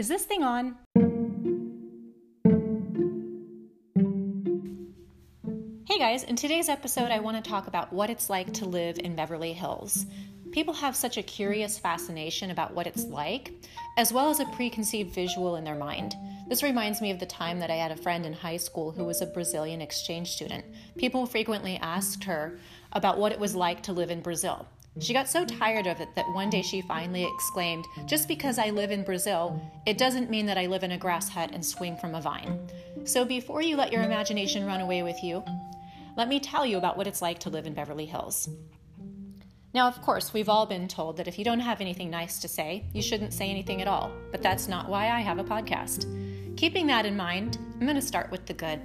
Is this thing on? Hey guys, in today's episode, I want to talk about what it's like to live in Beverly Hills. People have such a curious fascination about what it's like, as well as a preconceived visual in their mind. This reminds me of the time that I had a friend in high school who was a Brazilian exchange student. People frequently asked her about what it was like to live in Brazil. She got so tired of it that one day she finally exclaimed, Just because I live in Brazil, it doesn't mean that I live in a grass hut and swing from a vine. So before you let your imagination run away with you, let me tell you about what it's like to live in Beverly Hills. Now, of course, we've all been told that if you don't have anything nice to say, you shouldn't say anything at all, but that's not why I have a podcast. Keeping that in mind, I'm going to start with the good.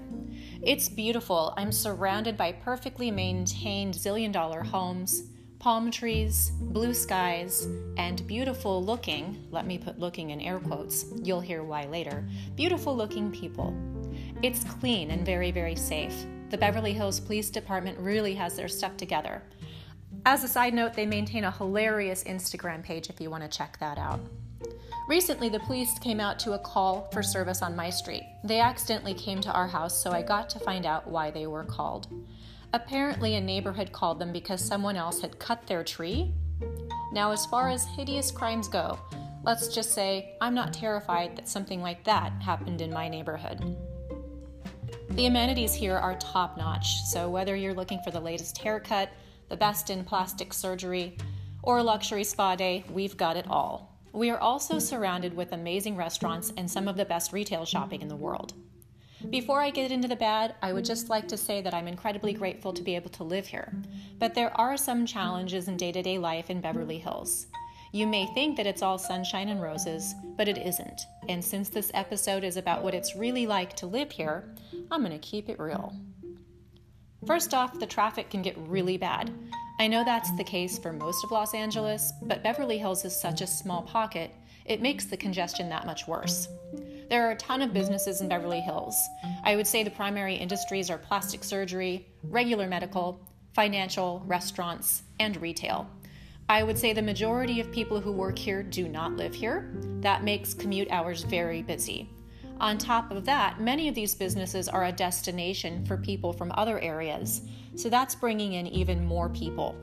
It's beautiful. I'm surrounded by perfectly maintained zillion dollar homes, palm trees, blue skies, and beautiful looking, let me put looking in air quotes, you'll hear why later, beautiful looking people. It's clean and very, very safe. The Beverly Hills Police Department really has their stuff together. As a side note, they maintain a hilarious Instagram page if you want to check that out. Recently, the police came out to a call for service on my street. They accidentally came to our house, so I got to find out why they were called. Apparently, a neighbor had called them because someone else had cut their tree. Now, as far as hideous crimes go, let's just say I'm not terrified that something like that happened in my neighborhood. The amenities here are top notch, so whether you're looking for the latest haircut, the best in plastic surgery, or a luxury spa day, we've got it all. We are also surrounded with amazing restaurants and some of the best retail shopping in the world. Before I get into the bad, I would just like to say that I'm incredibly grateful to be able to live here. But there are some challenges in day to day life in Beverly Hills. You may think that it's all sunshine and roses, but it isn't. And since this episode is about what it's really like to live here, I'm going to keep it real. First off, the traffic can get really bad. I know that's the case for most of Los Angeles, but Beverly Hills is such a small pocket, it makes the congestion that much worse. There are a ton of businesses in Beverly Hills. I would say the primary industries are plastic surgery, regular medical, financial, restaurants, and retail. I would say the majority of people who work here do not live here. That makes commute hours very busy. On top of that, many of these businesses are a destination for people from other areas, so that's bringing in even more people.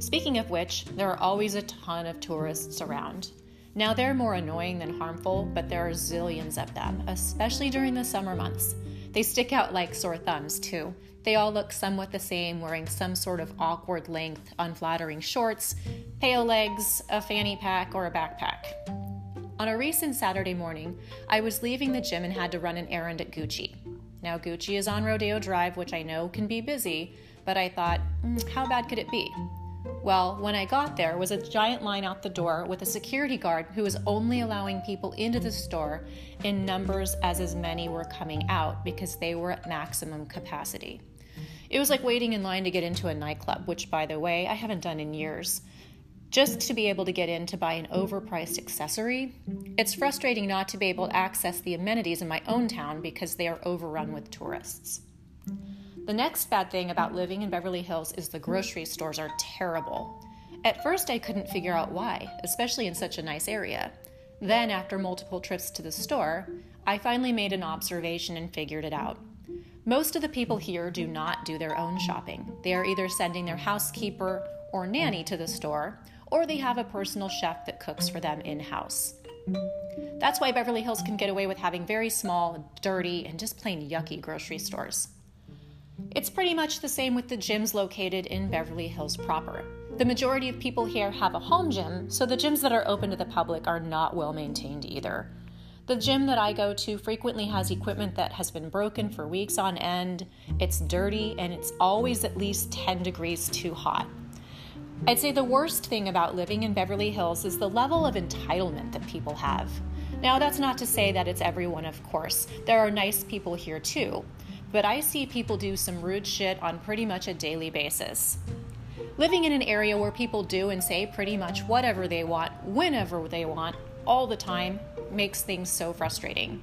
Speaking of which, there are always a ton of tourists around. Now, they're more annoying than harmful, but there are zillions of them, especially during the summer months. They stick out like sore thumbs, too. They all look somewhat the same, wearing some sort of awkward length, unflattering shorts, pale legs, a fanny pack, or a backpack. On a recent Saturday morning, I was leaving the gym and had to run an errand at Gucci. Now, Gucci is on Rodeo Drive, which I know can be busy, but I thought, mm, how bad could it be? Well, when I got there was a giant line out the door with a security guard who was only allowing people into the store in numbers as as many were coming out because they were at maximum capacity. It was like waiting in line to get into a nightclub, which by the way, I haven't done in years just to be able to get in to buy an overpriced accessory. It's frustrating not to be able to access the amenities in my own town because they are overrun with tourists. The next bad thing about living in Beverly Hills is the grocery stores are terrible. At first, I couldn't figure out why, especially in such a nice area. Then, after multiple trips to the store, I finally made an observation and figured it out. Most of the people here do not do their own shopping. They are either sending their housekeeper or nanny to the store, or they have a personal chef that cooks for them in house. That's why Beverly Hills can get away with having very small, dirty, and just plain yucky grocery stores. It's pretty much the same with the gyms located in Beverly Hills proper. The majority of people here have a home gym, so the gyms that are open to the public are not well maintained either. The gym that I go to frequently has equipment that has been broken for weeks on end, it's dirty, and it's always at least 10 degrees too hot. I'd say the worst thing about living in Beverly Hills is the level of entitlement that people have. Now, that's not to say that it's everyone, of course. There are nice people here too. But I see people do some rude shit on pretty much a daily basis. Living in an area where people do and say pretty much whatever they want, whenever they want, all the time, makes things so frustrating.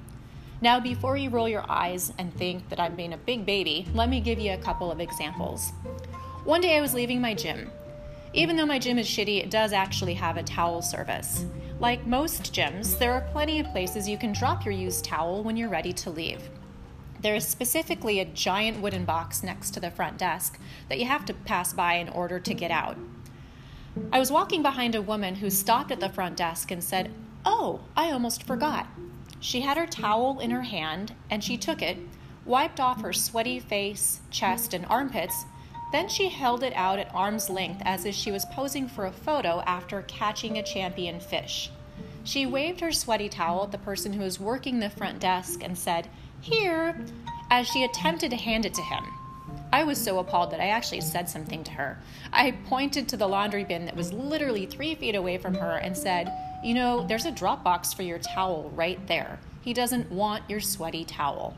Now, before you roll your eyes and think that I'm being a big baby, let me give you a couple of examples. One day I was leaving my gym. Even though my gym is shitty, it does actually have a towel service. Like most gyms, there are plenty of places you can drop your used towel when you're ready to leave. There is specifically a giant wooden box next to the front desk that you have to pass by in order to get out. I was walking behind a woman who stopped at the front desk and said, Oh, I almost forgot. She had her towel in her hand and she took it, wiped off her sweaty face, chest, and armpits. Then she held it out at arm's length as if she was posing for a photo after catching a champion fish. She waved her sweaty towel at the person who was working the front desk and said, Here, as she attempted to hand it to him. I was so appalled that I actually said something to her. I pointed to the laundry bin that was literally three feet away from her and said, You know, there's a drop box for your towel right there. He doesn't want your sweaty towel.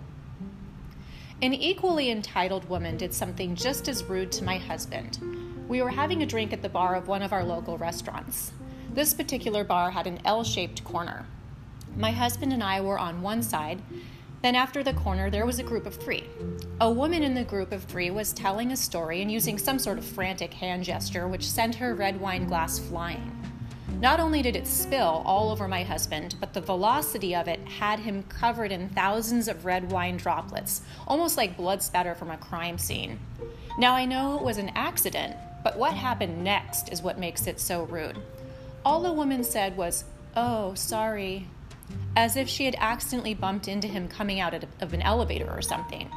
An equally entitled woman did something just as rude to my husband. We were having a drink at the bar of one of our local restaurants. This particular bar had an L shaped corner. My husband and I were on one side, then, after the corner, there was a group of three. A woman in the group of three was telling a story and using some sort of frantic hand gesture, which sent her red wine glass flying. Not only did it spill all over my husband, but the velocity of it had him covered in thousands of red wine droplets, almost like blood spatter from a crime scene. Now, I know it was an accident, but what happened next is what makes it so rude. All the woman said was, Oh, sorry, as if she had accidentally bumped into him coming out of an elevator or something.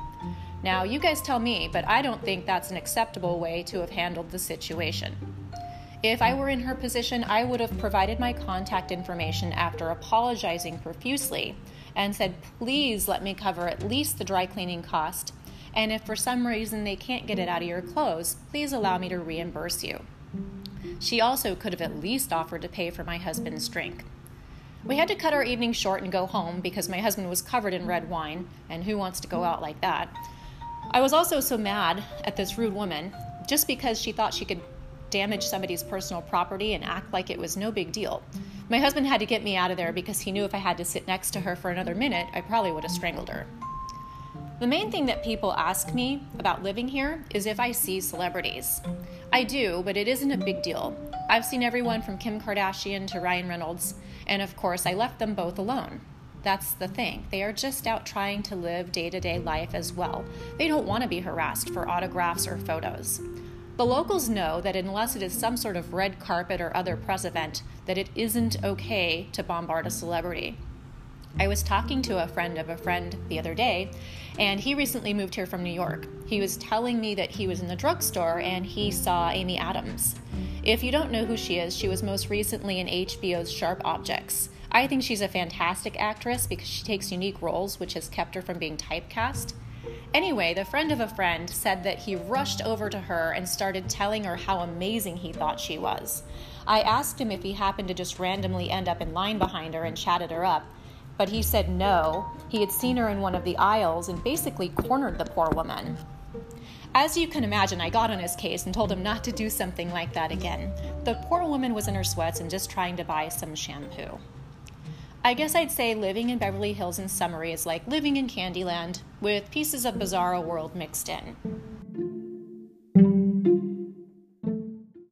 Now, you guys tell me, but I don't think that's an acceptable way to have handled the situation. If I were in her position, I would have provided my contact information after apologizing profusely and said, please let me cover at least the dry cleaning cost. And if for some reason they can't get it out of your clothes, please allow me to reimburse you. She also could have at least offered to pay for my husband's drink. We had to cut our evening short and go home because my husband was covered in red wine, and who wants to go out like that? I was also so mad at this rude woman just because she thought she could damage somebody's personal property and act like it was no big deal. My husband had to get me out of there because he knew if I had to sit next to her for another minute, I probably would have strangled her. The main thing that people ask me about living here is if I see celebrities. I do, but it isn't a big deal. I've seen everyone from Kim Kardashian to Ryan Reynolds, and of course, I left them both alone. That's the thing. They are just out trying to live day to day life as well. They don't want to be harassed for autographs or photos. The locals know that unless it is some sort of red carpet or other press event, that it isn't okay to bombard a celebrity. I was talking to a friend of a friend the other day, and he recently moved here from New York. He was telling me that he was in the drugstore and he saw Amy Adams. If you don't know who she is, she was most recently in HBO's Sharp Objects. I think she's a fantastic actress because she takes unique roles, which has kept her from being typecast. Anyway, the friend of a friend said that he rushed over to her and started telling her how amazing he thought she was. I asked him if he happened to just randomly end up in line behind her and chatted her up, but he said no. He had seen her in one of the aisles and basically cornered the poor woman. As you can imagine, I got on his case and told him not to do something like that again. The poor woman was in her sweats and just trying to buy some shampoo. I guess I'd say living in Beverly Hills in summary is like living in Candyland with pieces of Bizarro World mixed in.